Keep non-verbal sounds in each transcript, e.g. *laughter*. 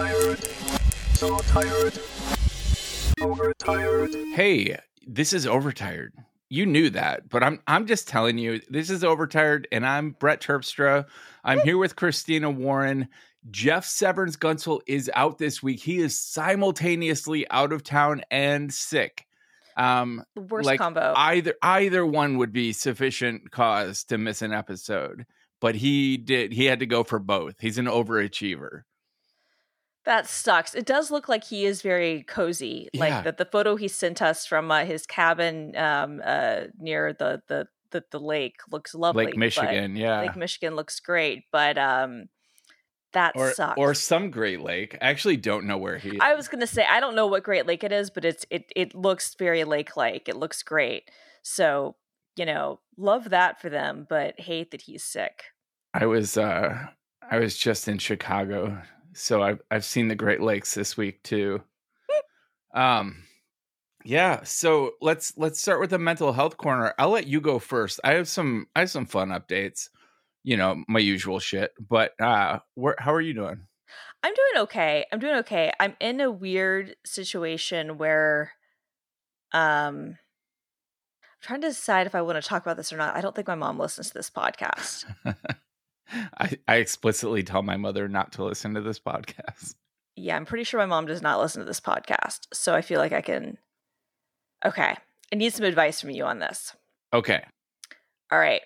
tired, so tired, overtired. Hey, this is Overtired. You knew that, but I'm I'm just telling you, this is Overtired, and I'm Brett Terpstra. I'm here with Christina Warren. Jeff Severns Guntzel is out this week. He is simultaneously out of town and sick. Um, The worst like combo. either either one would be sufficient cause to miss an episode, but he did. He had to go for both. He's an overachiever. That sucks. It does look like he is very cozy. Yeah. Like that the photo he sent us from uh, his cabin um, uh, near the, the the the lake looks lovely. Lake Michigan, yeah. Lake Michigan looks great, but um, that or sucks. or some Great Lake. I actually don't know where he. I was gonna say I don't know what Great Lake it is, but it's it it looks very lake like. It looks great. So you know, love that for them, but hate that he's sick. I was uh I was just in Chicago, so I've I've seen the Great Lakes this week too. um yeah, so let's let's start with the mental health corner. I'll let you go first. I have some I have some fun updates. You know, my usual shit. But uh where how are you doing? I'm doing okay. I'm doing okay. I'm in a weird situation where um I'm trying to decide if I want to talk about this or not. I don't think my mom listens to this podcast. *laughs* I, I explicitly tell my mother not to listen to this podcast. yeah, I'm pretty sure my mom does not listen to this podcast. So I feel like I can Okay. I need some advice from you on this. Okay. All right.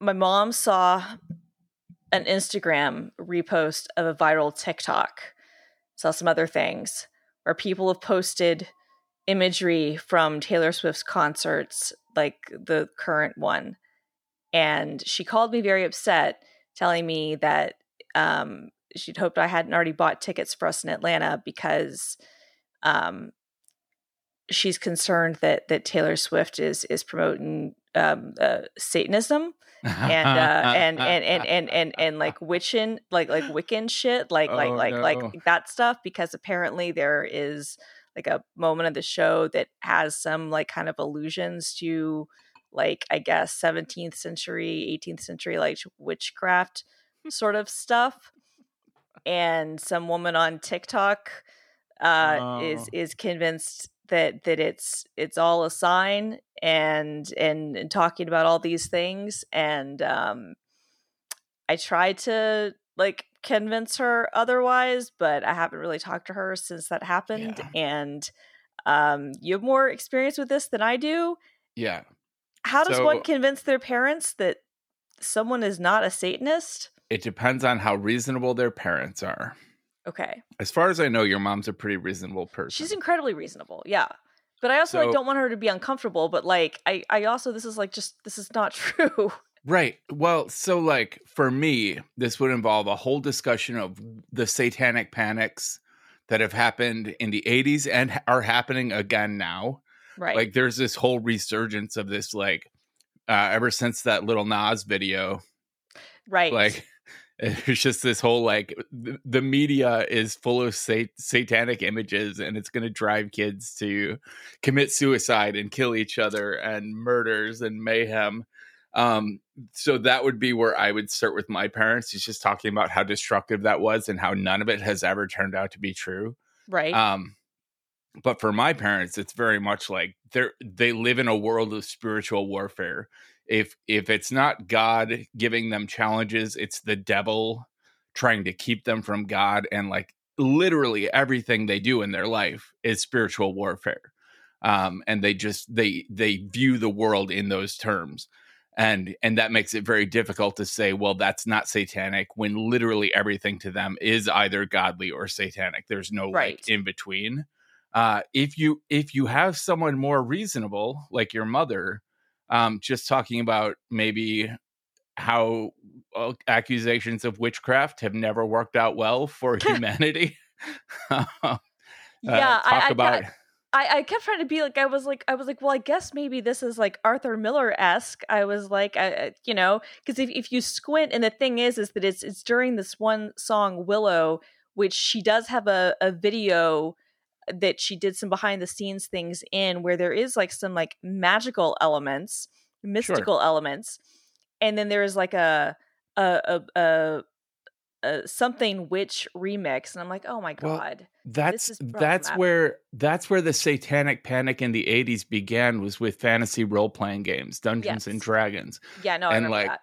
My mom saw an Instagram repost of a viral TikTok, saw some other things where people have posted imagery from Taylor Swift's concerts, like the current one. And she called me very upset, telling me that um, she'd hoped I hadn't already bought tickets for us in Atlanta because um, she's concerned that that Taylor Swift is is promoting um, uh, Satanism and uh, and, and and and and and like witchin like like Wiccan shit, like like Oh, like no. like that stuff, because apparently there is like a moment of the show that has some like kind of allusions to like I guess 17th century, 18th century like witchcraft *laughs* sort of stuff. And some woman on TikTok uh, is Oh. is convinced that that it's it's all a sign and and, and talking about all these things and um i tried to like convince her otherwise but i haven't really talked to her since that happened Yeah. and um you have more experience with this than i do yeah. How does So- one convince their parents that someone is not a satanist It depends on how reasonable their parents are. okay As far as I know, your mom's a pretty reasonable person. She's incredibly reasonable, yeah. But I also like don't want her to be uncomfortable. But like, I I also this is like just this is not *laughs* true. Right. Well, so like for me, this would involve a whole discussion of the satanic panics that have happened in the 80s and are happening again now. Right. Like there's this whole resurgence of this like uh ever since that Lil Nas video, right. like *laughs* it's just this whole like the, the media is full of sat- satanic images and it's going to drive kids to commit suicide and kill each other and murders and mayhem um so that would be where i would start with my parents he's just talking about how destructive that was and how none of it has ever turned out to be true right. um but for my parents it's very much like they're they live in a world of spiritual warfare. If if it's not god giving them challenges it's the devil trying to keep them from god and like literally everything they do in their life is spiritual warfare. Um and they just they they view the world in those terms. And and that makes it very difficult to say well that's not satanic when literally everything to them is either godly or satanic. There's no Right. like in between uh if you if you have someone more reasonable like your mother um just talking about maybe how uh, accusations of witchcraft have never worked out well for *laughs* humanity *laughs* uh, yeah. talk I, I, about I I kept trying to be like I was like I was like well I guess maybe this is like Arthur Miller esque. I was like I, I- you know because if if you squint and the thing is is that it's it's during this one song Willow which she does have a a video that she did some behind the scenes things in where there is like some like magical elements mystical elements and then there is like a a a, a a something witch remix, and I'm like, oh my Well, god, That's that's where that's where the satanic panic in the 80s began was with fantasy role-playing games, Dungeons and Dragons. yeah, no, and, like, that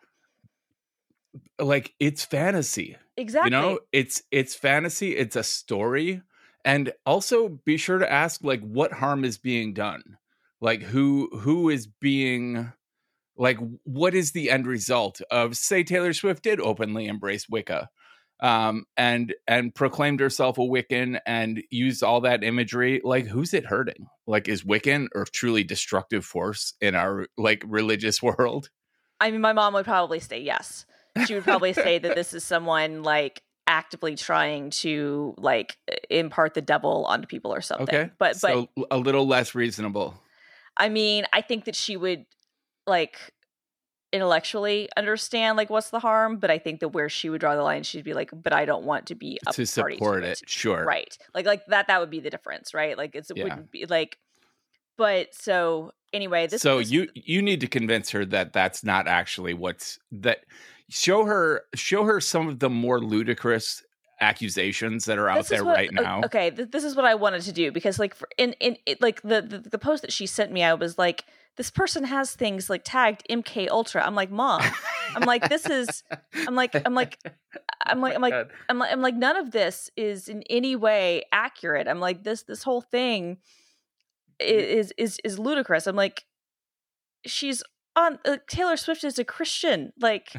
Like it's fantasy. exactly. You know, it's it's fantasy, it's a story. And also be sure to ask like what harm is being done. Like who who is being like what is the end result of say Taylor Swift did openly embrace Wicca um and and proclaimed herself a Wiccan and used all that imagery like who's it hurting like is Wiccan a truly destructive force in our like religious *laughs* world I mean, my mom would probably say yes. She would probably say that this is someone like actively trying to like impart the devil onto people or something. okay But but so a little less reasonable I mean, I think that she would like intellectually understand like what's the harm, but I think that where she would draw the line, she'd be like, "But I don't want to be a to support to it sure right?" Like like that. That would be the difference, right? Like it's, it Yeah. wouldn't be like. But so anyway, this so this- you you need to convince her that that's not actually what's that show her show her some of the more ludicrous accusations that are out there what- right now Okay, th- this is what I wanted to do because, like, for, in in it, like the, the the post that she sent me, I was like, this person has things like tagged MK Ultra. I'm like, mom, I'm like, this is, I'm like, I'm like, *laughs* I'm oh like, I'm like, I'm like, I'm like, none of this is in any way accurate. I'm like, this this whole thing is is is ludicrous. I'm like, she's on uh, Taylor Swift is a Christian. Like,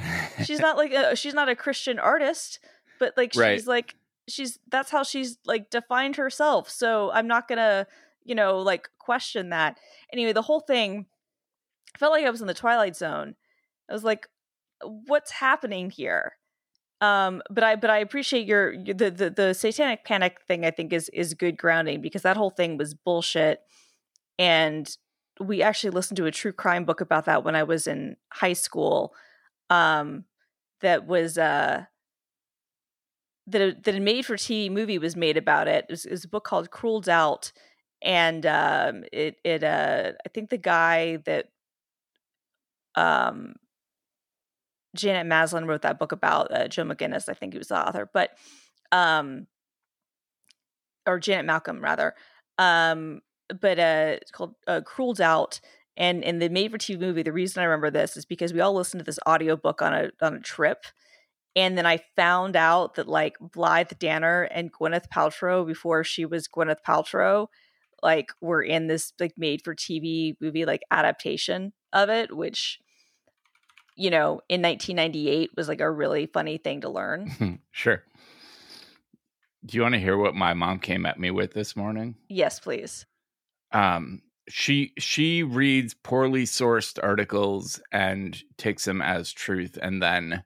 she's not like a, she's not a Christian artist, but like Right. she's like she's that's how she's like defined herself. So I'm not gonna you know like question that. Anyway, the whole thing I felt like I was in the twilight zone. I was like, what's happening here? Um, but I but I appreciate your, your the, the the satanic panic thing. I think is is good grounding because that whole thing was bullshit, and we actually listened to a true crime book about that when I was in high school. Um, that was uh that a, that a made for TV movie was made about it. It was, it was a book called Cruel Doubt, and um, it it uh I think the guy that um Janet Maslin wrote that book about uh, Joe McGinniss. I think he was the author, but um or Janet Malcolm rather. Um, but uh, it's called uh, Cruel Doubt. And in the made for TV movie, the reason I remember this is because we all listened to this audiobook on a on a trip. And then I found out that like Blythe Danner and Gwyneth Paltrow, before she was Gwyneth Paltrow, like were in this like made for TV movie like adaptation of it, which you know in 1998 was like a really funny thing to learn. *laughs* sure do you want to hear what my mom came at me with this morning yes, please. Um she she reads poorly sourced articles and takes them as truth and then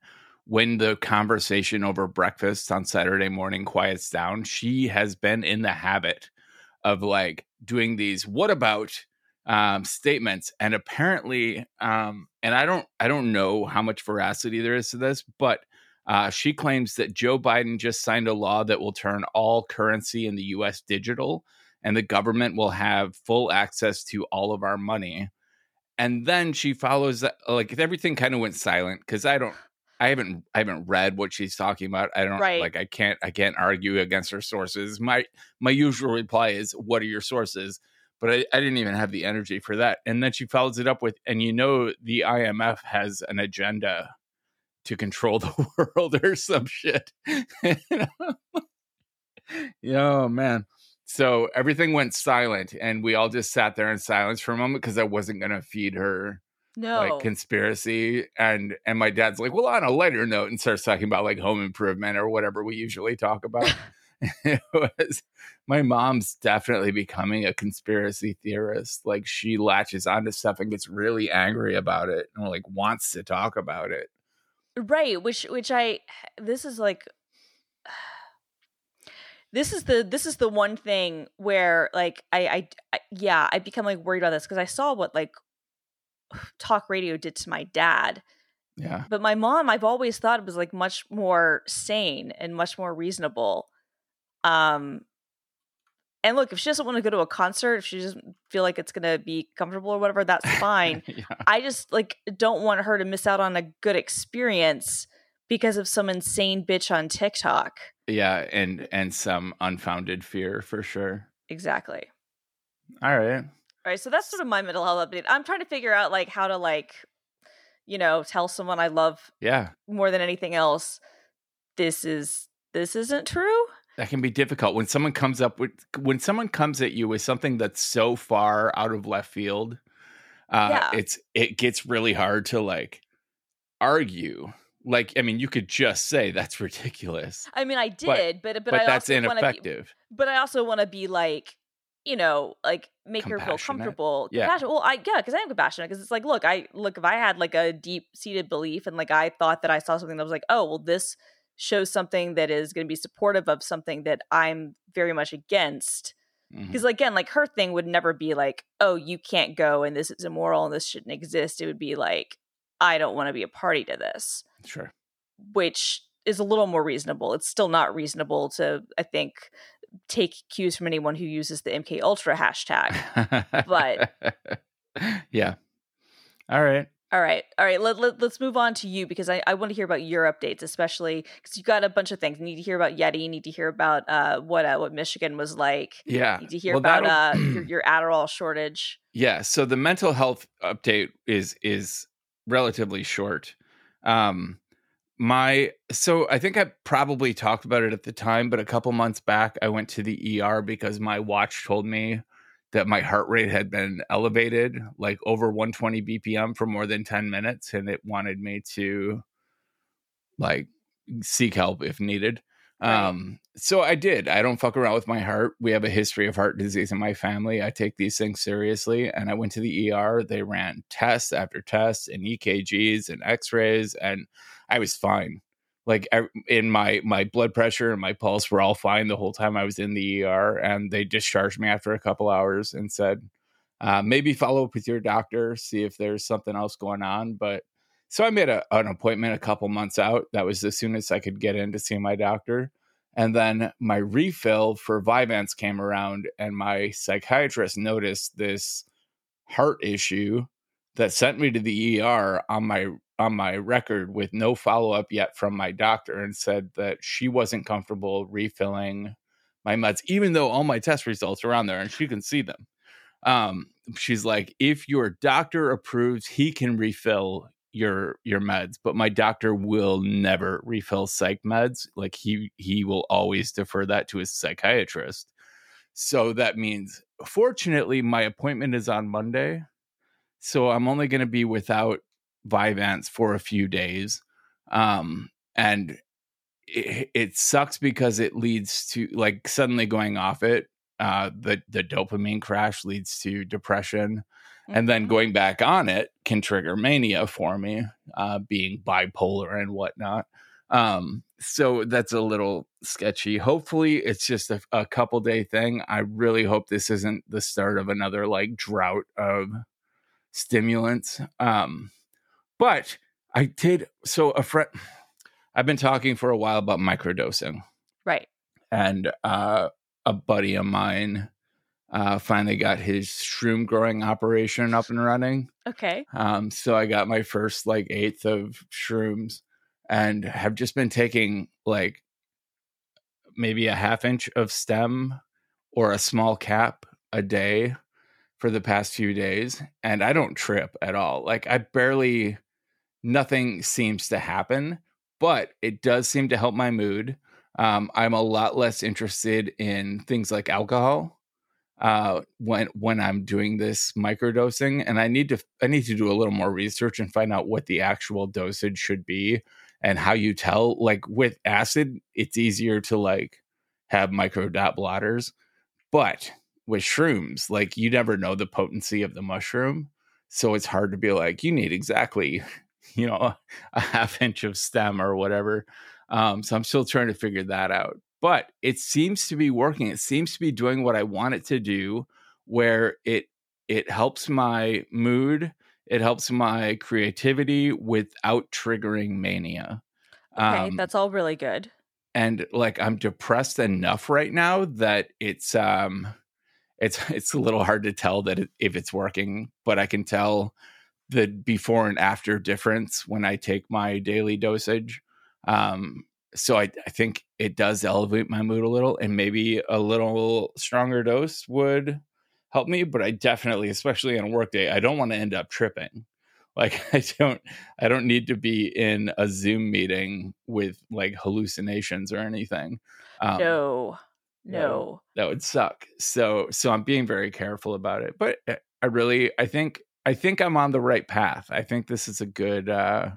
when the conversation over breakfast on saturday morning quiets down she has been in the habit of like doing these what about? um statements and apparently um and i don't i don't know how much veracity there is to this but uh, she claims that Joe Biden just signed a law that will turn all currency in the US digital and the government will have full access to all of our money. And then she follows that like everything kind of went silent because I don't I haven't I haven't read what she's talking about. I don't Right. like I can't I can't argue against her sources. My my usual reply is what are your sources? But I, I didn't even have the energy for that. And then she follows it up with, and you know the IMF has an agenda to control *laughs* the world or some shit. *laughs* you oh man. So everything went silent and we all just sat there in silence for a moment because I wasn't gonna feed her No. like conspiracy and and my dad's like, well, on a lighter note, and starts talking about like home improvement or whatever we usually talk about. *laughs* *laughs* it was my mom's definitely becoming a conspiracy theorist. Like she latches onto stuff and gets really angry about it and like wants to talk about it. right which which i this is like this is the this is the one thing where like i i, I yeah i become like worried about this because i saw what like *sighs* talk radio did to my dad Yeah. but my mom i've always thought was like much more sane and much more reasonable um and look if she doesn't want to go to a concert if she doesn't feel like it's gonna be comfortable or whatever that's *laughs* fine yeah. I just like don't want her to miss out on a good experience because of some insane bitch on TikTok. Yeah, and and some unfounded fear for sure. Exactly. All right. All right, so that's sort of my mental health update. I'm trying to figure out like how to like, you know, tell someone I love Yeah, more than anything else. This is this isn't true. that can be difficult when someone comes up with when someone comes at you with something that's so far out of left field. Uh, Yeah. it's it gets really hard to like argue. Like, I mean, you could just say that's ridiculous, I mean, I did, but but, but, I that's also want to be, ineffective. but I also want to be like, you know, like make her feel comfortable. Yeah. Compassionate. Well, I yeah, because I am compassionate. Because it's like, look, I look if I had like a deep seated belief and like I thought that I saw something that was like, oh, well, this shows something that is going to be supportive of something that I'm very much against. Mm-hmm. Because again, like her thing would never be like, oh, you can't go and this is immoral and this shouldn't exist. It would be like, I don't want to be a party to this Sure. which is a little more reasonable. It's still not reasonable to, I think, take cues from anyone who uses the MK Ultra hashtag. But- *laughs* yeah. All right. All right, all right. Let, let, us move on to you because I, I want to hear about your updates, especially because you got a bunch of things. You need to hear about Yeti. You need to hear about uh, what uh, what Michigan was like. Yeah. You need to hear Well, about uh, your, *clears throat* your Adderall shortage. Yeah, so the mental health update is is relatively short. Um my so I think I probably talked about it at the time, but a couple months back I went to the ER because my watch told me that my heart rate had been elevated like over 120 BPM for more than 10 minutes and it wanted me to like seek help if needed. Um, so I did. I don't fuck around with my heart. We have a history of heart disease in my family. I take these things seriously. And I went to the ER. They ran tests after tests and EKGs and X-rays, and I was fine. Like in my my blood pressure and my pulse were all fine the whole time I was in the ER. And they discharged me after a couple hours and said, uh, maybe follow up with your doctor, see if there's something else going on. But so I made a, an appointment a couple months out. That was as soon as I could get in to see my doctor. And then my refill for Vyvanse came around, and my psychiatrist noticed this heart issue that sent me to the ER on my on my record with no follow up yet from my doctor, and said that she wasn't comfortable refilling my meds, even though all my test results are on there and she can see them. Um, she's like, if your doctor approves, he can refill your your meds but my doctor will never refill psych meds like he he will always defer that to his psychiatrist. So that means fortunately my appointment is on monday so i'm only going to be without Vyvanse for a few days um and it, it sucks because it leads to like suddenly going off it uh the the dopamine crash leads to depression and then Mhm. going back on it can trigger mania for me uh, being bipolar and whatnot. Um, so that's a little sketchy. Hopefully it's just a, a couple day thing. I really hope this isn't the start of another like drought of stimulants. Um, but i did so a friend i've been talking for a while about microdosing. Right. and uh, a buddy of mine uh, finally got his shroom growing operation up and running. Okay. Um, so I got my first like eighth of shrooms and have just been taking like maybe a half inch of stem or a small cap a day for the past few days. And I don't trip at all. Like I barely, nothing seems to happen, but it does seem to help my mood. Um, I'm a lot less interested in things like alcohol uh when when i'm doing this microdosing and i need to i need to do a little more research and find out what the actual dosage should be and how you tell like with acid it's easier to like have micro dot blotters but with shrooms like you never know the potency of the mushroom so it's hard to be like you need exactly *laughs* you know a half inch of stem or whatever. Um so i'm still trying to figure that out but it seems to be working it seems to be doing what i want it to do where it it helps my mood it helps my creativity without triggering mania Okay. Um, That's all really good. and like i'm depressed enough right now that it's um it's *laughs* it's a little hard to tell that it, if it's working but i can tell the before and after difference when i take my daily dosage Um, so I, I think it does elevate my mood a little, and maybe a little stronger dose would help me. But I definitely, especially on a work day, I don't want to end up tripping. *laughs* Like I don't, I don't need to be in a Zoom meeting with like hallucinations or anything. Um, no, no, that would suck. So, so I'm being very careful about it. But eh, I really, I think, I think I'm on the right path. I think this is a good, uh,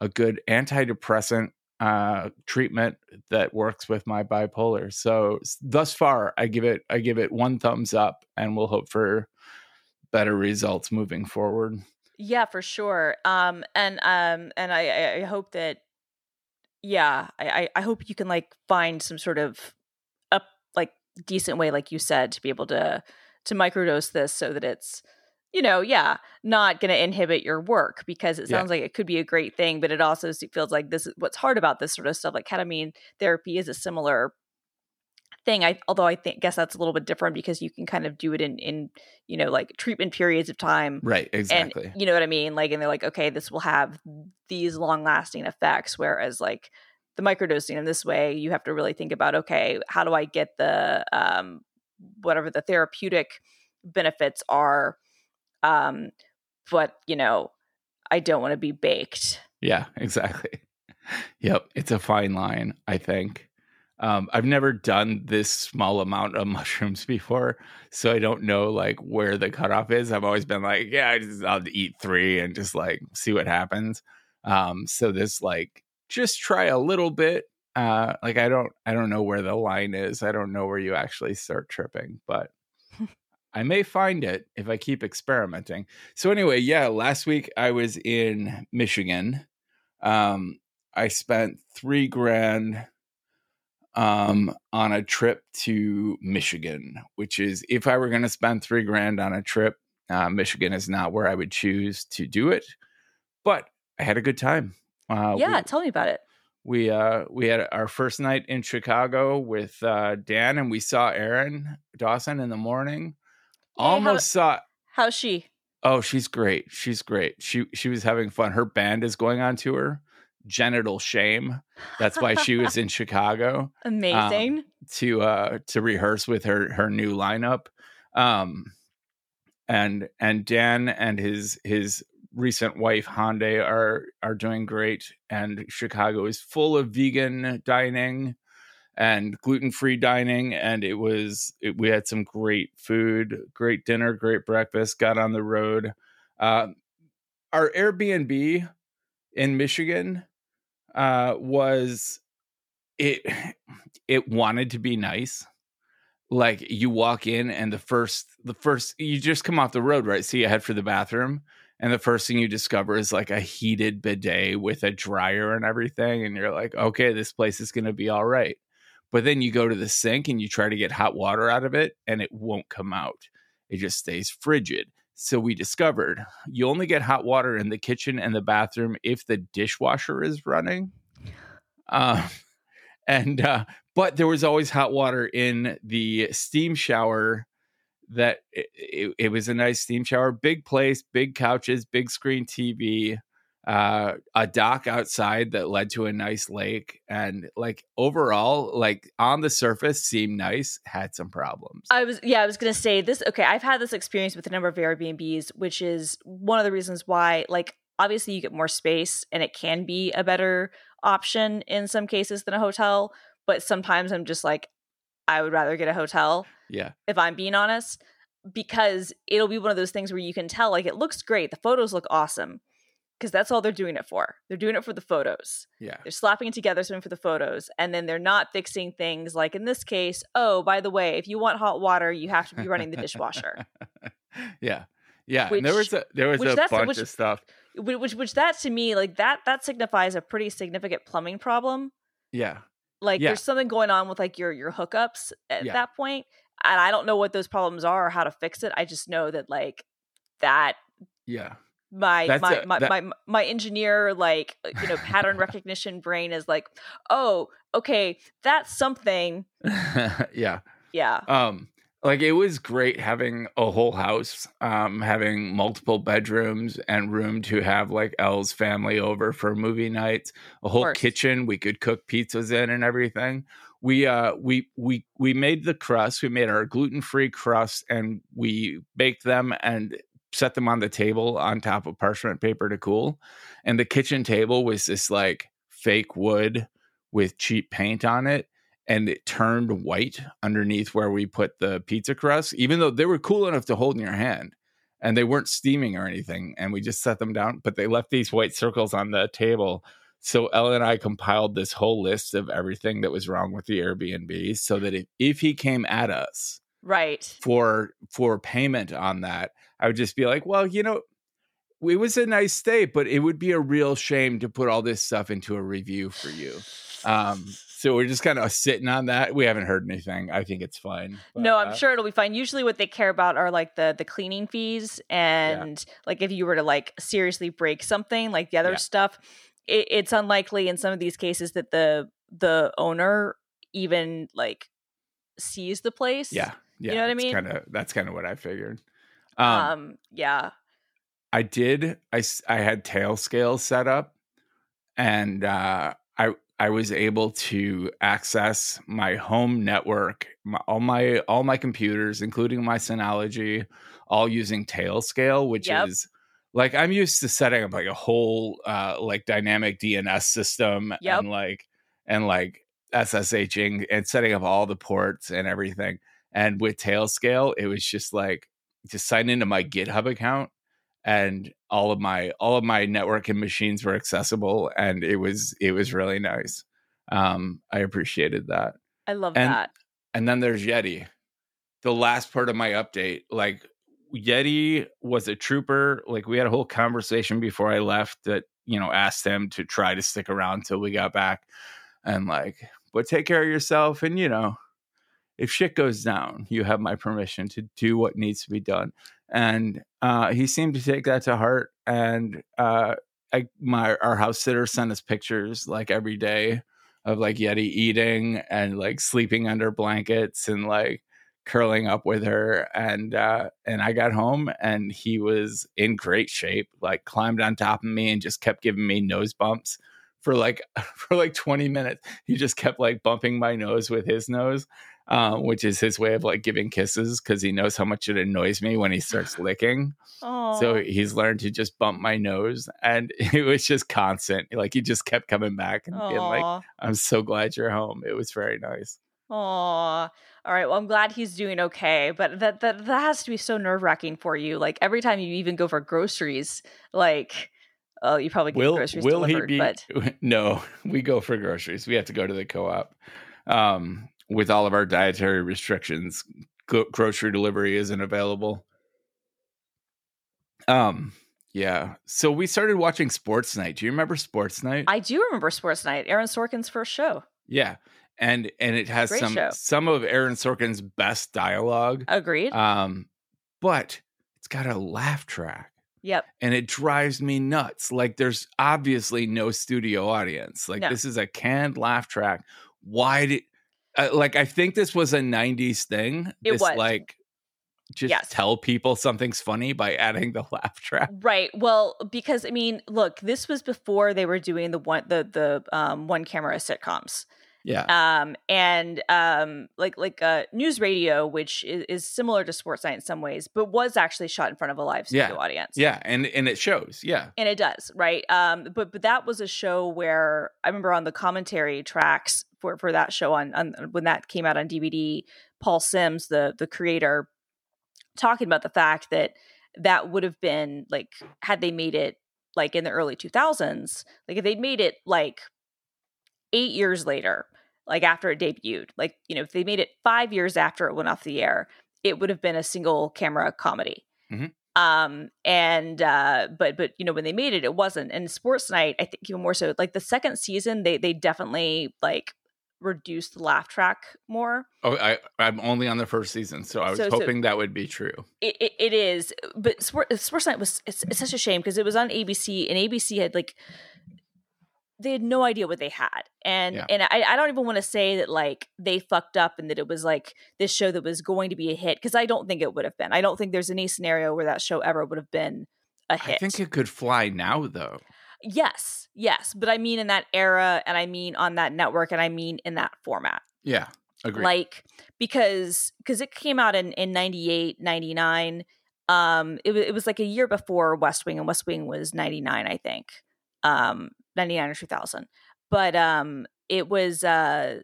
a good antidepressant uh, treatment that works with my bipolar. So thus far, I give it I give it one thumbs up, and we'll hope for better results moving forward. Yeah, for sure. Um, and um, and I I hope that yeah, I I hope you can like find some sort of up like decent way, like you said, to be able to to microdose this so that it's you know, yeah, not going to inhibit your work because it sounds yeah. like it could be a great thing, but it also feels like this is what's hard about this sort of stuff. Like ketamine therapy is a similar thing. I although I think guess that's a little bit different because you can kind of do it in in you know like treatment periods of time. Right, exactly. And, you know what I mean? Like and they're like, okay, this will have these long lasting effects. Whereas like the microdosing in this way, you have to really think about, okay, how do I get the um whatever the therapeutic benefits are um, but you know, I don't want to be baked. Yeah, *laughs* exactly. Yep, it's a fine line, I think. Um, I've never done this small amount of *laughs* mushrooms before, so I don't know like where the cutoff is. I've always been like, yeah, I just, I'll eat three and just like see what happens. Um, so this like just try a little bit. Uh, like I don't, I don't know where the line is. I don't know where you actually start tripping, but I may find it if I keep experimenting. So anyway, yeah, last week I was in Michigan. Um, I spent three grand um, on a trip to Michigan, which is if I were going to spend three grand on a trip, uh, Michigan is not where I would choose to do it. But I had a good time. Uh, yeah, we, tell me about it. We uh, we had our first night in Chicago with uh, Dan, and we saw Aaron Dawson in the morning almost how, saw. How's she? Oh, she's great. She's great. She she was having fun. Her band is going on tour. Genital Shame. That's why she was in *laughs* Chicago. Amazing. Um, to uh to rehearse with her her new lineup. Um and and Dan and his his recent wife Hande are are doing great and Chicago is full of vegan dining and gluten free dining. And it was, it, we had some great food, great dinner, great breakfast, got on the road. Uh, our Airbnb in Michigan uh, was, it, *sighs* it wanted to be nice like you walk in and the first the first you just come off the road right so you head for the bathroom and the first thing you discover is like a heated bidet with a dryer and everything and you're like okay this place is going to be all right but then you go to the sink and you try to get hot water out of it and it won't come out. It just stays frigid. So we discovered you only get hot water in the kitchen and the bathroom if the dishwasher is running. Uh, *laughs* and uh, but there was always hot water in the steam shower that it, it, it, was a nice steam shower big place big couches big screen tv uh, a dock outside that led to a nice lake and like overall like on the surface seemed nice had some problems. I was yeah i was gonna say this okay i've had this experience with a number of airbnbs which is one of the reasons why like obviously you get more space and it can be a better option in some cases than a hotel but sometimes i'm just like i would rather get a hotel yeah. if i'm being honest because it'll be one of those things where you can tell like it looks great the photos look awesome because that's all they're doing it for. They're doing it for the photos. Yeah. They're slapping it together something for the photos. And then they're not fixing things like in this case, oh, by the way, if you want hot water, you have to be running the dishwasher. *laughs* yeah. Yeah. Which, there was a there was a bunch which, of stuff. Which which that to me, like that that signifies a pretty significant plumbing problem. Yeah. Like yeah. there's something going on with like your your hookups at yeah. that point. And I don't know what those problems are or how to fix it. I just know that like that yeah my my, a, my, that... my my engineer like uh, you know pattern recognition brain is like oh okay that's something. *laughs* Yeah. Yeah. Um like it was great having a whole house um having multiple bedrooms and room to have like elle's family over for movie nights a whole kitchen we could cook pizzas in and everything. We uh we we we made the crust we made our gluten-free crust and we baked them and set them on the table on top of parchment paper to cool and the kitchen table was this like fake wood with cheap paint on it and it turned white underneath where we put the pizza crust, even though they were cool enough to hold in your hand and they weren't steaming or anything. And we just set them down, but they left these white circles on the table. So Ella and I compiled this whole list of everything that was wrong with the Airbnb so that if, if he came at us Right. for for payment on that, I would just be like, well, you know, it was a nice stay, but it would be a real shame to put all this stuff into a review for you. Um, so we're just kind of sitting on that. We haven't heard anything. I think it's fine. but, no, I'm uh, sure it'll be fine. Usually, what they care about are like the the cleaning fees, and like if you were to like seriously break something, like the other Yeah. stuff, it, it's unlikely in some of these cases that the the owner even like sees the place. Yeah, yeah. You know what I mean? Kind of. That's kind of what I figured. Um, Um. yeah. I did. I, I had Tailscales set up, and uh, I I was able to access my home network, my, all my all my computers, including my Synology, all using Tailscale, which Yep. is like I'm used to setting up like a whole uh, like dynamic DNS system Yep. and like and like SSHing and setting up all the ports and everything. And with Tailscale, it was just like just sign into my GitHub account and all of my all of my network and machines were accessible and it was it was really nice. Um i appreciated that. I love And- that. and then there's yeti. The last part of my update like yeti was a trooper like we had a whole conversation before i left that you know asked him to try to stick around till we got back and like but take care of yourself and you know if shit goes down you have my permission to do what needs to be done and uh, he seemed to take that to heart. And uh, I, my our house sitter sent us pictures like every day of like Yeti eating and like sleeping under blankets and like curling up with her. And uh, and I got home and he was in great shape. Like climbed on top of me and just kept giving me nose bumps for like *laughs* for like 20 minutes. He just kept like bumping my nose with his nose um, which is his way of like giving kisses because he knows how much it annoys me when he starts *laughs* licking. Oh, So he's learned to just bump my nose, and *laughs* it was just constant. Like he just kept coming back and being like, "I'm so glad you're home." It was very nice. Aw. All right. Well, I'm glad he's doing okay, but that that that has to be so nerve wracking for you. Like every time you even go for groceries, like, oh, you probably get Will groceries will he be? but *laughs* No, we go for groceries. We have to go to the co-op. Um, with all of our dietary restrictions, go- grocery delivery isn't available. Um, yeah. So we started watching Sports Night. Do you remember Sports Night? I do remember Sports Night, Aaron Sorkin's first show. Yeah. And and it has Great some show. some of Aaron Sorkin's best dialogue. Agreed. Um, but it's got a laugh track yep. and it drives me nuts. Like there's obviously no studio audience. Like No. this is a canned laugh track. Why did uh, like I think this was a 90s thing. It this was. like just Yes. tell people something's funny by adding the *laughs* laugh track. Right. Well, because I mean, look, this was before they were doing the one the the um, one camera sitcoms. Yeah. um and um like like uh news radio which is, is similar to sports night in some ways but was actually shot in front of a live studio Yeah. audience Yeah, and and it shows. Yeah. and it does right um but but that was a show where i remember on the commentary tracks for for that show on, on when that came out on dvd paul simms the the creator talking about the fact that that would have been like had they made it like in the early 2000s like if they'd made it like eight years later like after it debuted like you know if they made it five years after it went off the air it would have been a single camera comedy Mhm. um and uh but but you know when they made it it wasn't and sports night i think even more so like the second season they they definitely like reduced the laugh track more Oh, I I'm only on the first season, so I was So- so- hoping that would be true. it, it, it is but Sport, sports night was it's, it's such a shame because it was on abc and abc had like they had no idea what they had and Yeah. and I, I don't even want to say that like they fucked up and that it was like this show that was going to be a hit because i don't think it would have been i don't think there's any scenario where that show ever would have been a hit I think it could fly now though. Yes yes but i mean in that era and i mean on that network and i mean in that format. Yeah, agree. like because because it came out in in 98 99 um it, it was like a year before west wing and west wing was 99 i think um 99 or 2000 but um it was uh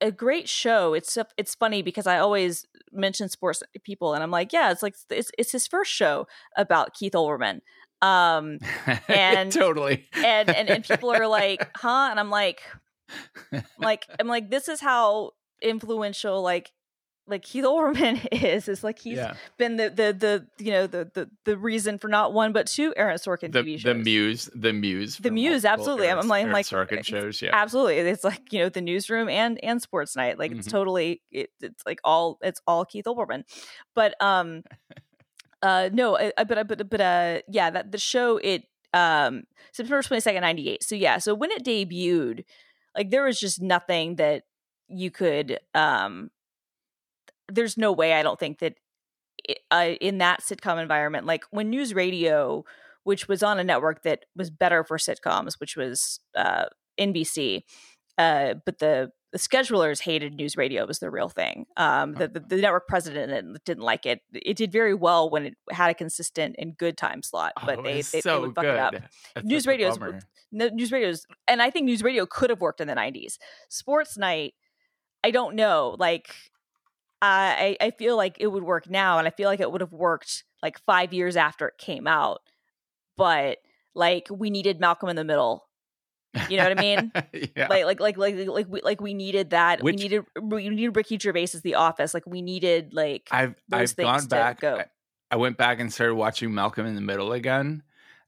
a great show. It's it's funny because i always mention sports people and i'm like yeah it's like it's, it's his first show about keith olbermann um *laughs* and- totally. and and and people are like huh and i'm like like I'm like this is how influential like like Keith Olbermann *laughs* is is like he's yeah. been the the the you know the the the reason for not one but two Aaron Sorkin The, TV shows. the muse, the muse, The Muse, absolutely. I'm- Aaron- I'm like- Aaron like, Sorkin shows. Yeah, Absolutely, it's like you know the newsroom and and sports night. Like it's Mhm. totally it, it's like all it's all Keith Olbermann. But um, *laughs* uh, no, I, but but but uh, yeah, that the show it um September twenty second ninety eight. So yeah, so when it debuted, like there was just nothing that you could um. There's no way I don't think that i- uh, in that sitcom environment, like when news radio, which was on a network that was better for sitcoms, which was uh, NBC, uh, but the the schedulers hated news radio was the real thing. Um, the, the the network president didn't- like it. It did very well when it had a consistent and good time slot, but Oh, they, they, they would fuck good. it up That's News radio's- news radios and i think news radio could have worked in the 90s sports night i don't know like i i feel like it would work now and i feel like it would have worked like five years after it came out but like we needed malcolm in the middle you know what i mean *laughs* yeah. like like like like like we like we needed that Which- we needed we needed ricky gervais as the office like we needed like I've those I've things gone back. go. I, I went back and started watching Malcolm in the Middle again,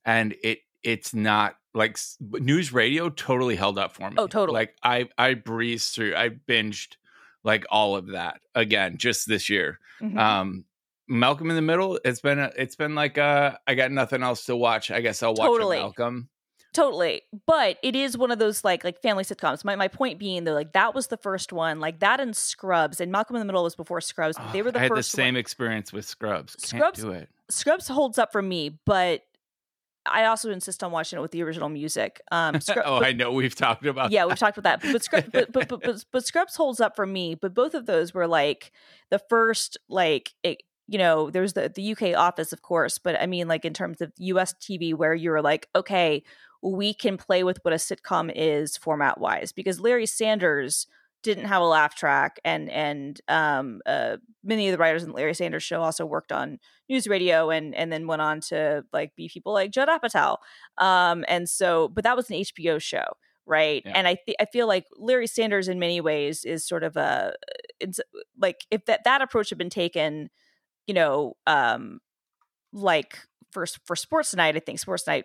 and it it's not like news radio totally held up for me. Oh, totally. Like I I breezed through. I binged like all of that again just this year. Mhm. Um, Malcolm in the Middle. It's been a, it's been like uh I got nothing else to watch. I guess I'll watch Totally. Malcolm. Totally. But it is one of those like like family sitcoms. My my point being though, like that was the first one, like that and Scrubs, and Malcolm in the Middle was before Scrubs. but they Oh, were the I had the same one. experience with Scrubs. Can't Scrubs- do it. Scrubs holds up for me, but I also insist on watching it with the original music. Um Scrub- *laughs* oh, but- I know we've talked about. yeah, that. we've talked about that. But Scrubs, but, but, but, but, but Scrubs holds up for me. But both of those were like the first, like, it, you know, there's the, the UK office, of course. But I mean, like, in terms of US TV, where you're like, okay, we can play with what a sitcom is format wise. Because Larry Sanders didn't have a laugh track. And, and um, uh, many of the writers in the Larry Sanders show also worked on news radio and, and then went on to like be people like Judd Apatow. Um, and so, but that was an HBO show right Yeah. and i th- i feel like larry sanders in many ways is sort of a it's like if that that approach had been taken you know um like for for sports night i think sports night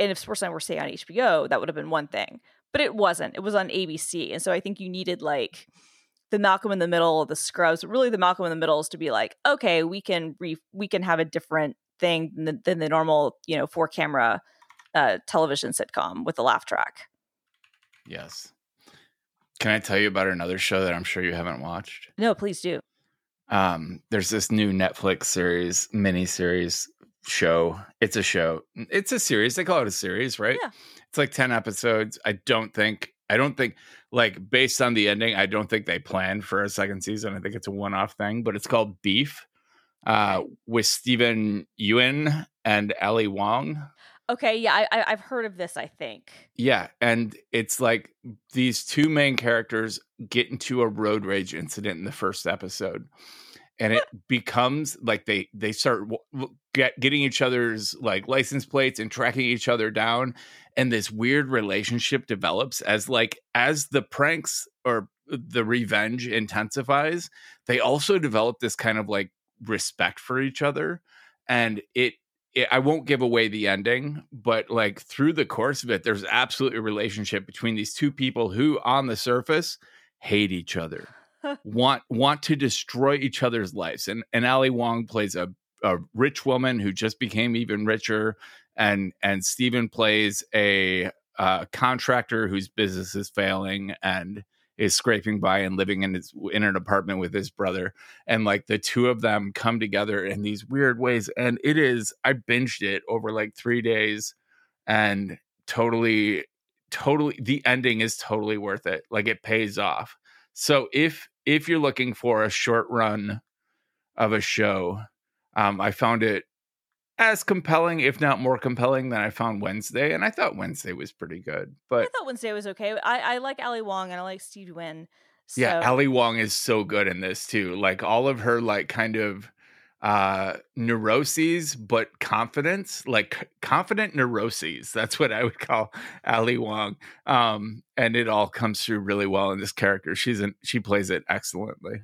and if sports night were say on hbo that would have been one thing but it wasn't it was on abc and so i think you needed like the malcolm in the middle the scrubs really the malcolm in the middle is to be like okay we can re- we can have a different thing than the, than the normal you know four camera uh, television sitcom with a laugh track Yes. Can I tell you about another show that I'm sure you haven't watched? No, please do. Um, there's this new Netflix series, mini series show. It's a show. It's a series. They call it a series, right? Yeah. It's like 10 episodes. I don't think, I don't think, like, based on the ending, I don't think they planned for a second season. I think it's a one off thing, but it's called Beef uh, with Steven Yeun and Ali Wong. Okay, yeah, I, I've heard of this. I think. Yeah, and it's like these two main characters get into a road rage incident in the first episode, and it becomes like they they start get, getting each other's like license plates and tracking each other down, and this weird relationship develops as like as the pranks or the revenge intensifies. They also develop this kind of like respect for each other, and it it, I won't give away the ending, but like through the course of it, there's absolutely a relationship between these two people who, on the surface, hate each other, want want to destroy each other's lives. And and Ali Wong plays a a rich woman who just became even richer, and and Steven plays a a contractor whose business is failing and is scraping by and living in his in an apartment with his brother and like the two of them come together in these weird ways and it is i binged it over like 3 days and totally totally the ending is totally worth it like it pays off so if if you're looking for a short run of a show um i found it as compelling if not more compelling than i found wednesday and i thought wednesday was pretty good but I thought Wednesday was okay. I, I like Ali Wong and I like Steven Yeun. So, Yeah, Ali Wong is so good in this too. Like all of her like kind of uh neuroses but confidence, like confident neuroses. That's what I would call *laughs* Ali Wong. Um and it all comes through really well in this character. She's an she plays it excellently.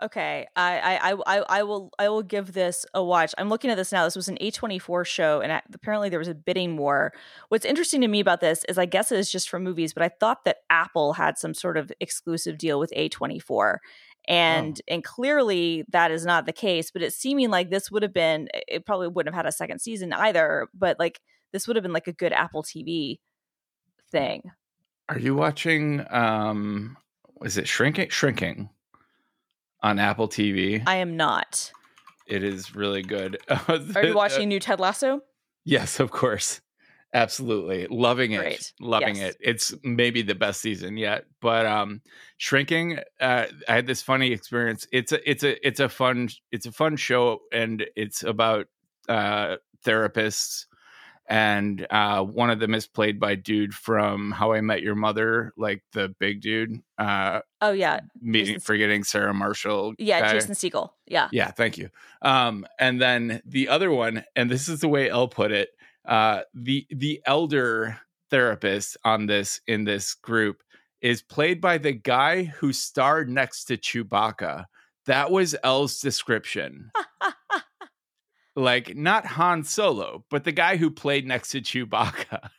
Okay, I, I, I, I- will, I will give this a watch. I'm looking at this now. This was an A24 show, and apparently there was a bidding war. What's interesting to me about this is, I guess it is just for movies, but I thought that Apple had some sort of exclusive deal with A24, and and clearly that is not the case. But it's seeming like this would have been. It probably wouldn't have had a second season either, but like this would have been like a good Apple TV thing. Are you watching um is it Shrinking Shrinking on Apple TV? I am not. it is really good. *laughs* Are you watching New Ted Lasso? Yes, of course. Absolutely. Loving it. Great. Loving Yes. it. It's maybe the best season yet. But um Shrinking, uh I had this funny experience. It's a it's a it's a fun it's a fun show and it's about uh therapists and uh one of them is played by dude from How I Met Your Mother, like the big dude. Uh Oh yeah, meeting Jason- forgetting Sarah Marshall. yeah, guy. Jason Segel. Yeah. Yeah, thank you. Um, and then the other one, and this is the way Elle put it, uh, the the elder therapist on this in this group is played by the guy who starred next to Chewbacca. That was Elle's description. like not Han Solo, but the guy who played next to Chewbacca.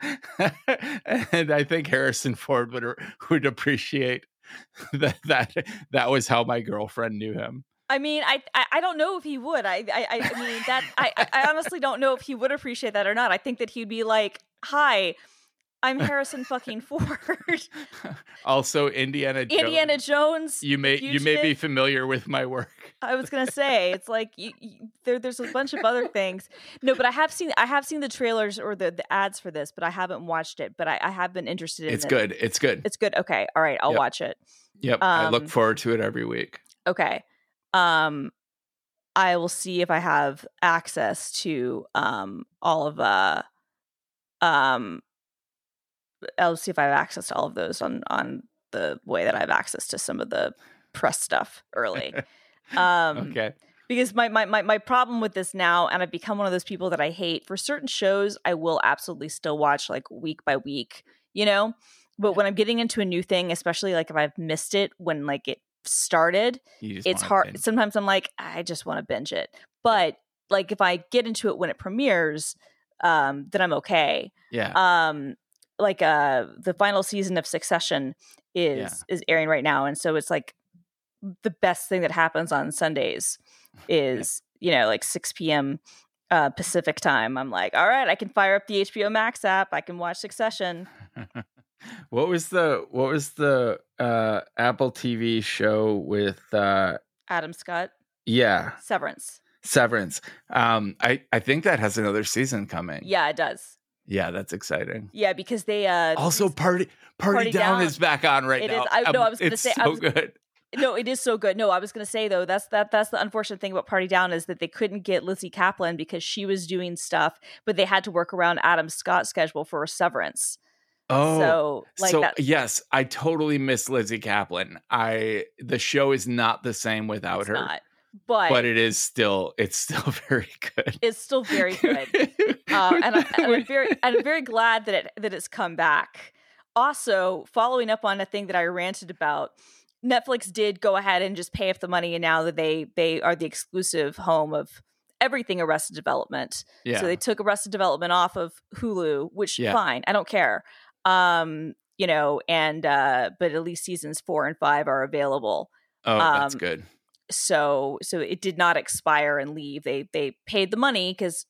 *laughs* and I think Harrison Ford would would appreciate *laughs* that that that was how my girlfriend knew him. I mean, I, I I don't know if he would. I I, I mean that I I- honestly don't know if he would appreciate that or not. I think that he'd be like, "Hi, I'm Harrison fucking *laughs* Ford, also, Indiana Jones. Indiana Jones." You may you may be familiar with my work. I was gonna say it's like you, you, there. There's a bunch of other things. No, but I have seen I have seen the trailers or the, the ads for this, but I haven't watched it. But I, I have been interested in It's it. good. It's good. It's good. Okay. All right. I'll Yep. watch it. Yep. I look um, forward to it every week. Okay. Um I will see if I have access to um all of uh um I'll see if I have access to all of those on on the way that I have access to some of the press stuff early. *laughs* Um okay. because my, my my my problem with this now and I've become one of those people that I hate for certain shows I will absolutely still watch like week by week, you know? But when I'm getting into a new thing, especially like if I've missed it when like it started, it's hard sometimes i'm like i just want to binge it. But like if i get into it when it premieres um then i'm okay. Yeah. um like uh the final season of succession is is airing right now and so it's like the best thing that happens on sundays *laughs* is you know like 6 p.m uh pacific time. I'm like all right i can fire up the hbo max app i can watch succession *laughs* *laughs* what was the what was the uh Apple TV show with uh adam scott yeah, severance Severance. Um I I think that has another season coming. yeah it does Yeah, that's exciting. yeah because they uh Also Party Party, Party Down, Down. is back on right It now. is- I- no, Um, I was gonna it's say- so I was- good. No, it is so good. No, I was going to say though, that's that that's the unfortunate thing about Party Down is that they couldn't get Lizzy Caplan because she was doing stuff, but they had to work around Adam Scott's schedule for Severance. Oh, so like so yes, I totally miss Lizzy Caplan. I the show is not the same without it's her, not. But, but it is still it's still *laughs* very good. it's still very good. Uh, and, I, I'm very and I'm very glad that it that it's come back. Also, following up on a thing that I ranted about, Netflix did go ahead and just pay up the money, and now that they they are the exclusive home of everything Arrested Development. yeah. So they took Arrested Development off of Hulu, which Yeah. fine, I don't care. Um, you know, and uh, but at least seasons four and five are available. oh, that's um, good. So so it did not expire and leave. They they paid the money because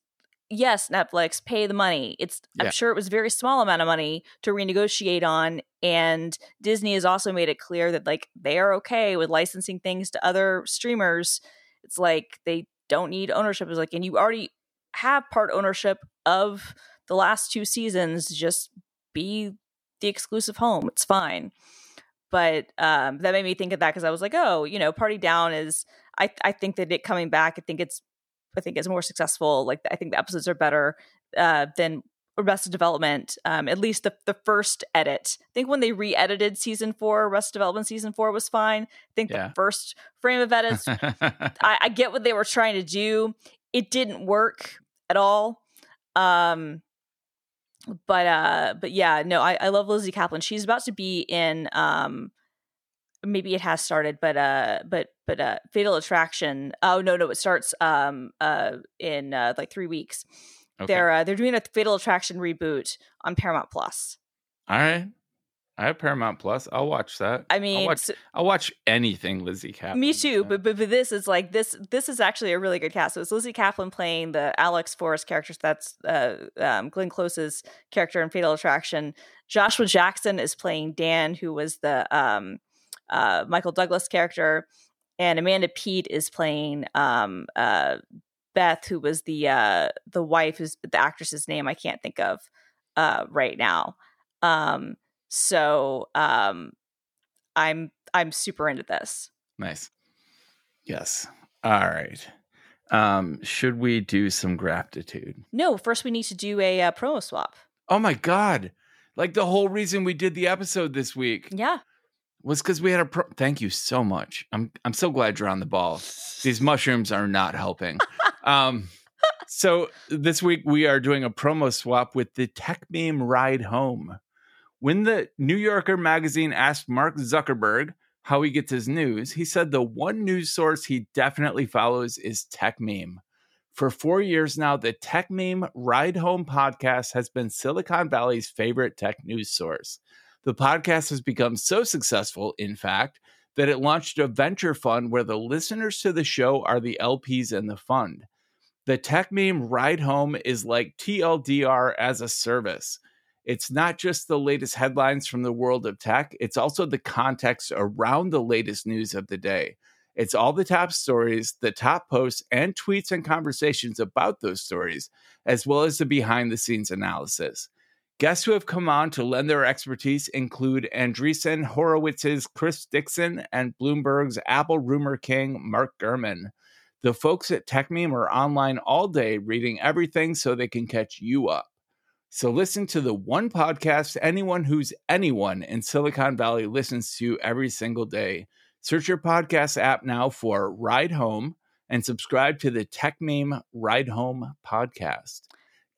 yes, Netflix, pay the money. It's Yeah. I'm sure it was a very small amount of money to renegotiate on. And Disney has also made it clear that like they are okay with licensing things to other streamers. It's like they don't need ownership. It's like, and you already have part ownership of the last two seasons. Just be the exclusive home. It's fine. But um, that made me think of that because I was like, oh, you know, Party Down is. I I think that it coming back. I think it's I think it's more successful. Like I think the episodes are better uh, than Arrested Development. Um, at least the the first edit. I think when they re-edited season four, Arrested Development season four was fine. I think Yeah. the first frame of edits. *laughs* I, I get what they were trying to do. It didn't work at all. Um, but uh, but yeah, no, I, I love Lizzy Caplan. She's about to be in um maybe it has started but uh but but uh fatal attraction oh no no it starts um uh in uh like three weeks Okay. they're uh, they're doing a fatal attraction reboot on paramount plus All right. I have Paramount Plus. I'll watch that. i I'll mean watch, so- I'll watch anything Lizzy Caplan. me too but, but but this is like this this is actually a really good cast so it's lizzy caplan playing the alex forrest character so that's uh um glenn close's character in fatal attraction joshua jackson is playing dan who was the um uh michael douglas character and amanda peet is playing um uh beth who was the uh the wife who's the actress's name i can't think of uh right now um so um i'm i'm super into this Nice. Yes. All right. Um, should we do some gratitude? No, first we need to do a uh, promo swap. Oh my god. Like the whole reason we did the episode this week Yeah. was because we had a pro- thank you so much. I'm I'm so glad you're on the ball. These mushrooms are not helping. um so this week we are doing a promo swap with the techmeme ride home. When the New Yorker magazine asked Mark Zuckerberg how he gets his news, he said the one news source he definitely follows is Techmeme. For four years now, the Techmeme Ride Home podcast has been Silicon Valley's favorite tech news source. The podcast has become so successful, in fact, that it launched a venture fund where the listeners to the show are the LPs in the fund. The Tech Meme Ride Home is like TLDR as a service. It's not just the latest headlines from the world of tech, it's also the context around the latest news of the day. It's all the top stories, the top posts, and tweets and conversations about those stories, as well as the behind the scenes analysis. Guests who have come on to lend their expertise include Andreessen Horowitz's Chris Dixon and Bloomberg's Apple rumor king Mark Gurman. The folks at Techmeme are online all day reading everything so they can catch you up. So listen to the one podcast anyone who's anyone in Silicon Valley listens to every single day. Search your podcast app now for Ride Home and subscribe to the Techmeme Ride Home podcast.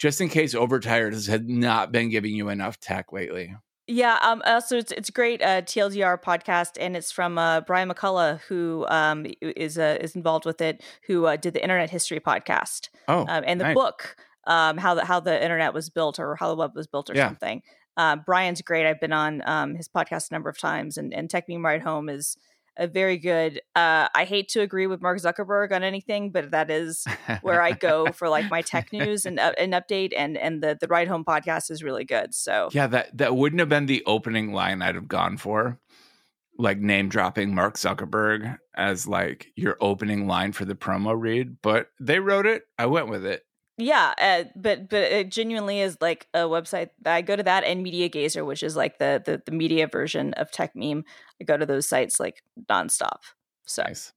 Just in case Overtired has not been giving you enough tech lately. Yeah. Um. Also, it's it's great uh, TLDR podcast, and it's from uh, Brian McCullough, who um is uh, is involved with it, who uh, did the Internet History podcast, Oh, um, and the nice. book, um, how the how the internet was built or how the web was built or Yeah. something. Uh, Brian's great. I've been on um his podcast a number of times, and and Techmeme Ride Home is a very good. Uh, I hate to agree with Mark Zuckerberg on anything, but that is where I go for like my tech news and uh, an update, and and the the Ride Home podcast is really good. So Yeah, that that wouldn't have been the opening line I'd have gone for. Like name dropping Mark Zuckerberg as like your opening line for the promo read, but they wrote it. I went with it. Yeah, uh, but but it genuinely is like a website. I go to that and Mediagazer, which is like the the, the media version of Techmeme. I go to those sites like nonstop. So Nice.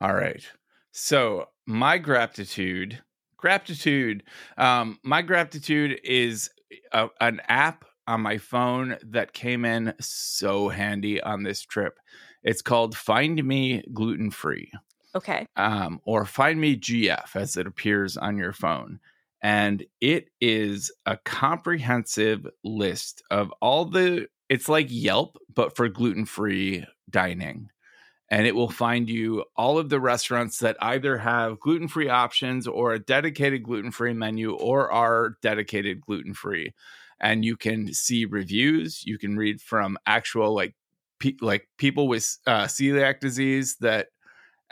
All right. So my gratitude, gratitude, um, my gratitude is a, an app on my phone that came in so handy on this trip. It's called Find Me Gluten Free. Okay, um, or find me GF as it appears on your phone. And it is a comprehensive list of all the, it's like Yelp, but for gluten free dining. And it will find you all of the restaurants that either have gluten free options or a dedicated gluten free menu or are dedicated gluten free. And you can see reviews. You can read from actual like pe- like people with uh, celiac disease that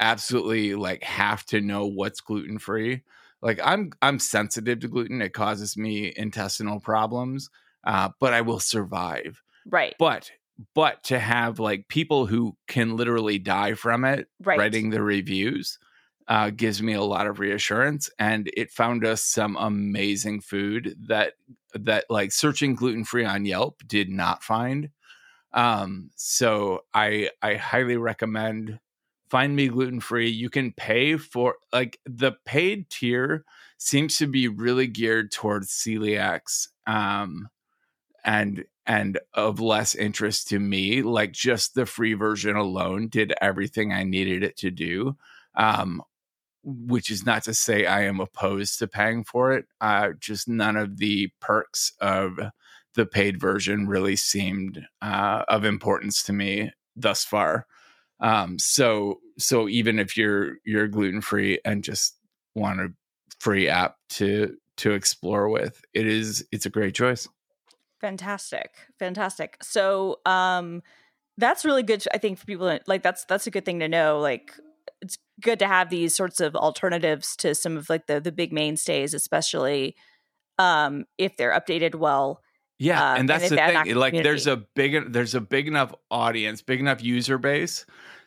absolutely like have to know what's gluten free. like I'm I'm sensitive to gluten. It causes me intestinal problems, uh, but I will survive. Right. But but to have like people who can literally die from it Right. writing the reviews uh, gives me a lot of reassurance. And it found us some amazing food that that like searching gluten free on Yelp did not find. Um, so I I highly recommend find me gluten free. You can pay for like the paid tier seems to be really geared towards celiacs. Um, and and of less interest to me like just the free version alone did everything i needed it to do um which is not to say i am opposed to paying for it uh just none of the perks of the paid version really seemed uh of importance to me thus far um so so even if you're you're gluten free and just want a free app to to explore with it is it's a great choice Fantastic. Fantastic. So um that's really good I think for people like that's that's a good thing to know like it's good to have these sorts of alternatives to some of like the the big mainstays especially um if they're updated well. Yeah, Uh, and and that's if the they have an thing. Like, there's a big, there's a big enough audience, big enough user base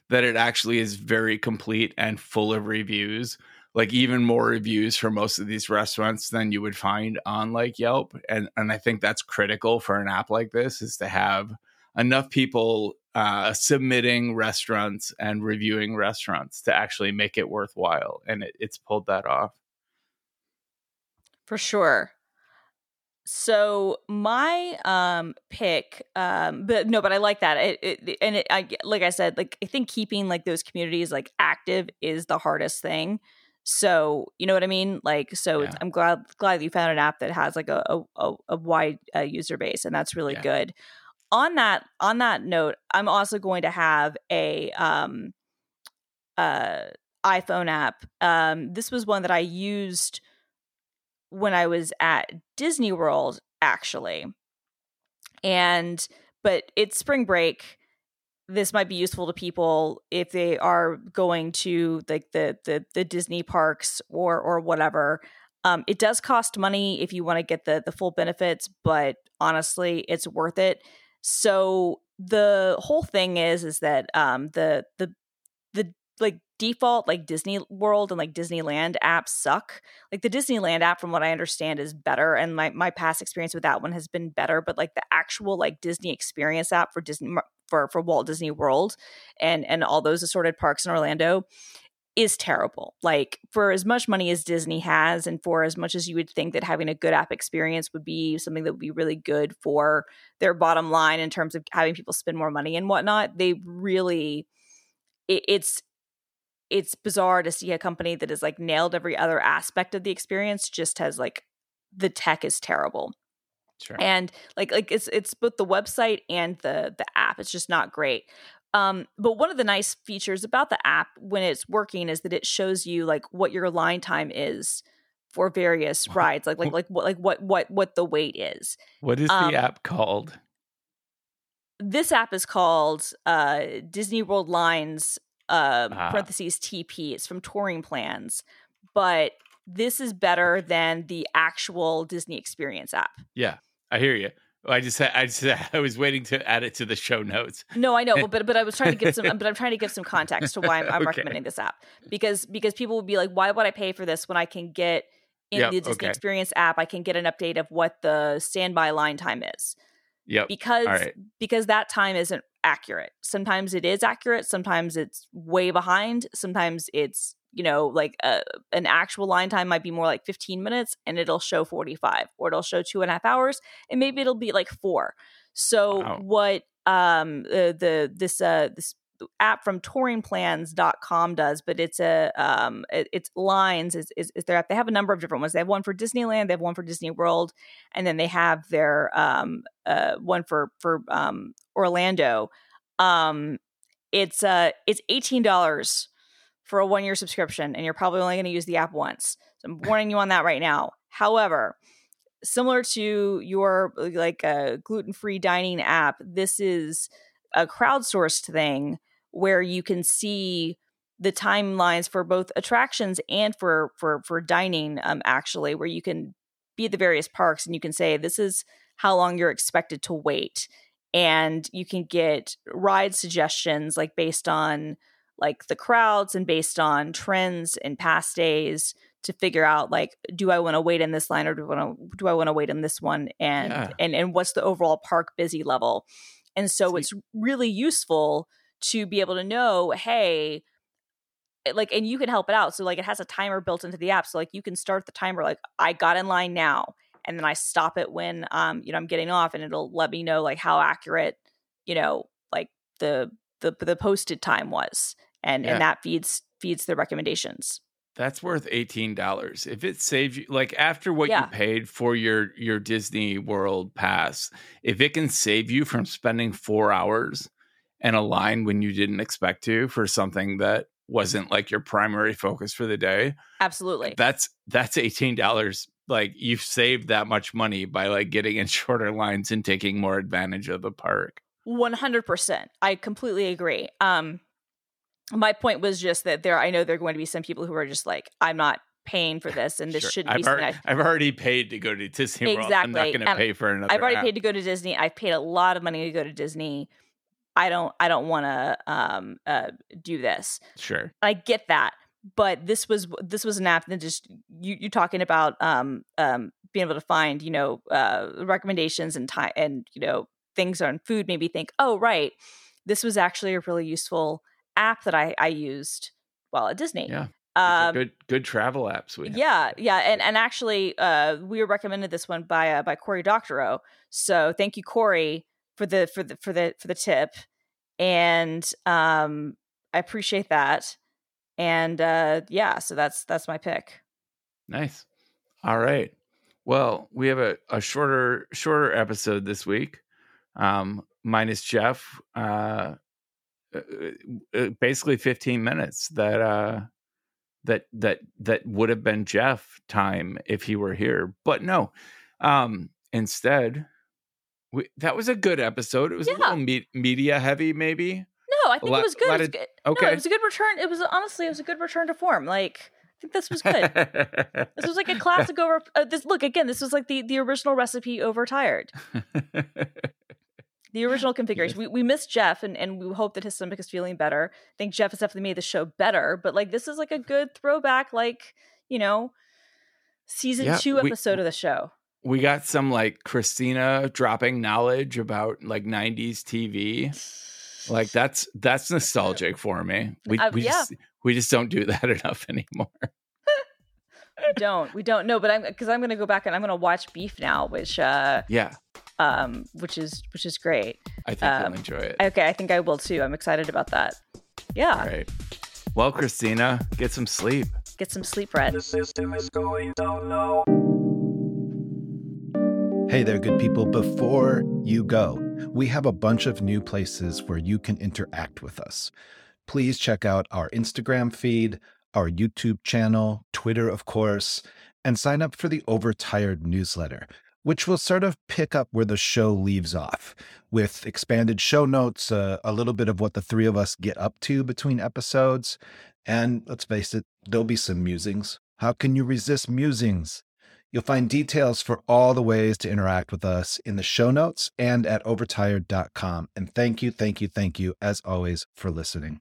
that it actually is very complete and full of reviews. Like even more reviews for most of these restaurants than you would find on like Yelp, and and I think that's critical for an app like this is to have enough people uh, submitting restaurants and reviewing restaurants to actually make it worthwhile, and it, it's pulled that off. For sure. So my um pick um but no but I like that it, it and it, I like I said like I think keeping like those communities like active is the hardest thing. So you know what I mean like so it's, Yeah. I'm glad glad you found an app that has like a a, a, a wide uh, user base and that's really Yeah. good. On that on that note, I'm also going to have a um uh iPhone app. Um this was one that I used when I was at Disney World, actually. And, but it's spring break. This might be useful to people if they are going to like the the the Disney parks or or whatever. Um, it does cost money if you want to get the the full benefits, but honestly, it's worth it. So the whole thing is is that um, the the the like default like Disney World and like Disneyland apps suck. Like the Disneyland app, from what I understand, is better, and my my past experience with that one has been better. But like the actual like Disney Experience app for Disney for for Walt Disney World and and all those assorted parks in Orlando is terrible. Like for as much money as Disney has, and for as much as you would think that having a good app experience would be something that would be really good for their bottom line in terms of having people spend more money and whatnot, they really it, it's it's bizarre to see a company that has like nailed every other aspect of the experience just has like the tech is terrible Sure. and like like it's it's both the website and the the app it's just not great um but one of the nice features about the app when it's working is that it shows you like what your line time is for various Wow. rides like like like what like what what what the wait is what is um, the app called? this app is called uh disney world lines uh Ah. parentheses tp it's from touring plans but this is better than the actual disney experience app Yeah, I hear you. I just I just *laughs* I was waiting to add it to the show notes. No, I know, *laughs* but but I was trying to give some, but I'm trying to give some context to why I'm, I'm *laughs* Okay. recommending this app because because people will be like, why would I pay for this when I can get in Yep, the Disney okay. Experience app, I can get an update of what the standby line time is Yep. because right. because that time isn't accurate. Sometimes it is accurate, sometimes it's way behind, sometimes it's you know like a, an actual line time might be more like 15 minutes and it'll show 45 or it'll show two and a half hours and maybe it'll be like four so Wow. what um uh, the this uh this app from touringplans.com does but it's a um it, it's lines is, is is their app. They have a number of different ones. They have one for disneyland they have one for disney world and then they have their um uh one for for um orlando. Um it's uh it's $18 for a one year subscription and you're probably only going to use the app once. So i'm warning you on that right now. However similar to your like uh, gluten-free dining app this is a crowdsourced thing where you can see the timelines for both attractions and for for for dining um actually where you can be at the various parks and you can say this is how long you're expected to wait. And you can get ride suggestions like based on like the crowds and based on trends and past days to figure out like do I want to wait in this line or do I want to do I want to wait in this one? and Yeah. and and what's the overall park busy level? And so See- it's really useful to be able to know hey like and you can help it out so like it has a timer built into the app so like you can start the timer like I got in line now and then I stop it when um you know I'm getting off and it'll let me know like how accurate you know like the the the posted time was and Yeah. and that feeds feeds the recommendations That's worth eighteen dollars. If it saves you, like after what Yeah. you paid for your your Disney World pass, if it can save you from spending four hours in a line when you didn't expect to for something that wasn't like your primary focus for the day, absolutely that's that's eighteen dollars. Like you've saved that much money by like getting in *laughs* shorter lines and taking more advantage of the park. 100% i completely agree um my point was just that there i know there are going to be some people who are just like i'm not paying for this and this Sure. shouldn't I've be something already, I've already paid to go to Disney World. I'm not going to And pay for another. i've already app. paid to go to disney i've paid a lot of money to go to disney i don't i don't want to um uh do this Sure. I get that, but this was this was an app that just you you talking about um um being able to find you know uh recommendations and time and you know things on food made me think oh right this was actually a really useful app that I I used while at Disney. Yeah. Um, good good travel apps we have. yeah, yeah, and and actually, uh, we were recommended this one by uh, by Cory Doctorow. So thank you, Corey, for the for the for the for the tip, and um, I appreciate that. And uh, yeah, so that's that's my pick. Nice. All right. Well, we have a, a shorter shorter episode this week. Um, minus Jeff. Uh, uh, uh, basically 15 minutes that uh that that that would have been Jeff time if he were here. But no. Um instead we, that was a good episode. It was Yeah. a little me- media heavy maybe. No, I think lot- it was good. It was good. okay. No, it was a good return. It was honestly, it was a good return to form. Like I think this was good. this was like a *laughs* classic over. Uh, this look again. This was like the the original recipe Overtired. the original *laughs* configuration. We we miss Jeff and, and we hope that his stomach is feeling better. I think Jeff has definitely made the show better, but like this is like a good throwback, like, you know, season Yeah, two we- episode of the show. We got some like Christina dropping knowledge about like 90s TV. Like that's that's nostalgic for me. We Uh, we yeah. just we just don't do *laughs* that enough anymore. we don't. We don't know, but I'm because I'm gonna go back and I'm gonna watch Beef now, which uh Yeah, um which is which is great. I think Um, you'll enjoy it. Okay, I think I will too. I'm excited about that. Yeah. All right. Well, Christina, get some sleep. Get some sleep, Red. The system is going down now. Hey there, good people. Before you go, we have a bunch of new places where you can interact with us. Please check out our Instagram feed, our YouTube channel, Twitter, of course, and sign up for the Overtired newsletter, which will sort of pick up where the show leaves off with expanded show notes, uh, a little bit of what the three of us get up to between episodes. And let's face it, there'll be some musings. How can you resist musings? You'll find details for all the ways to interact with us in the show notes and at overtired.com. And thank you, thank you, thank you, as always, for listening.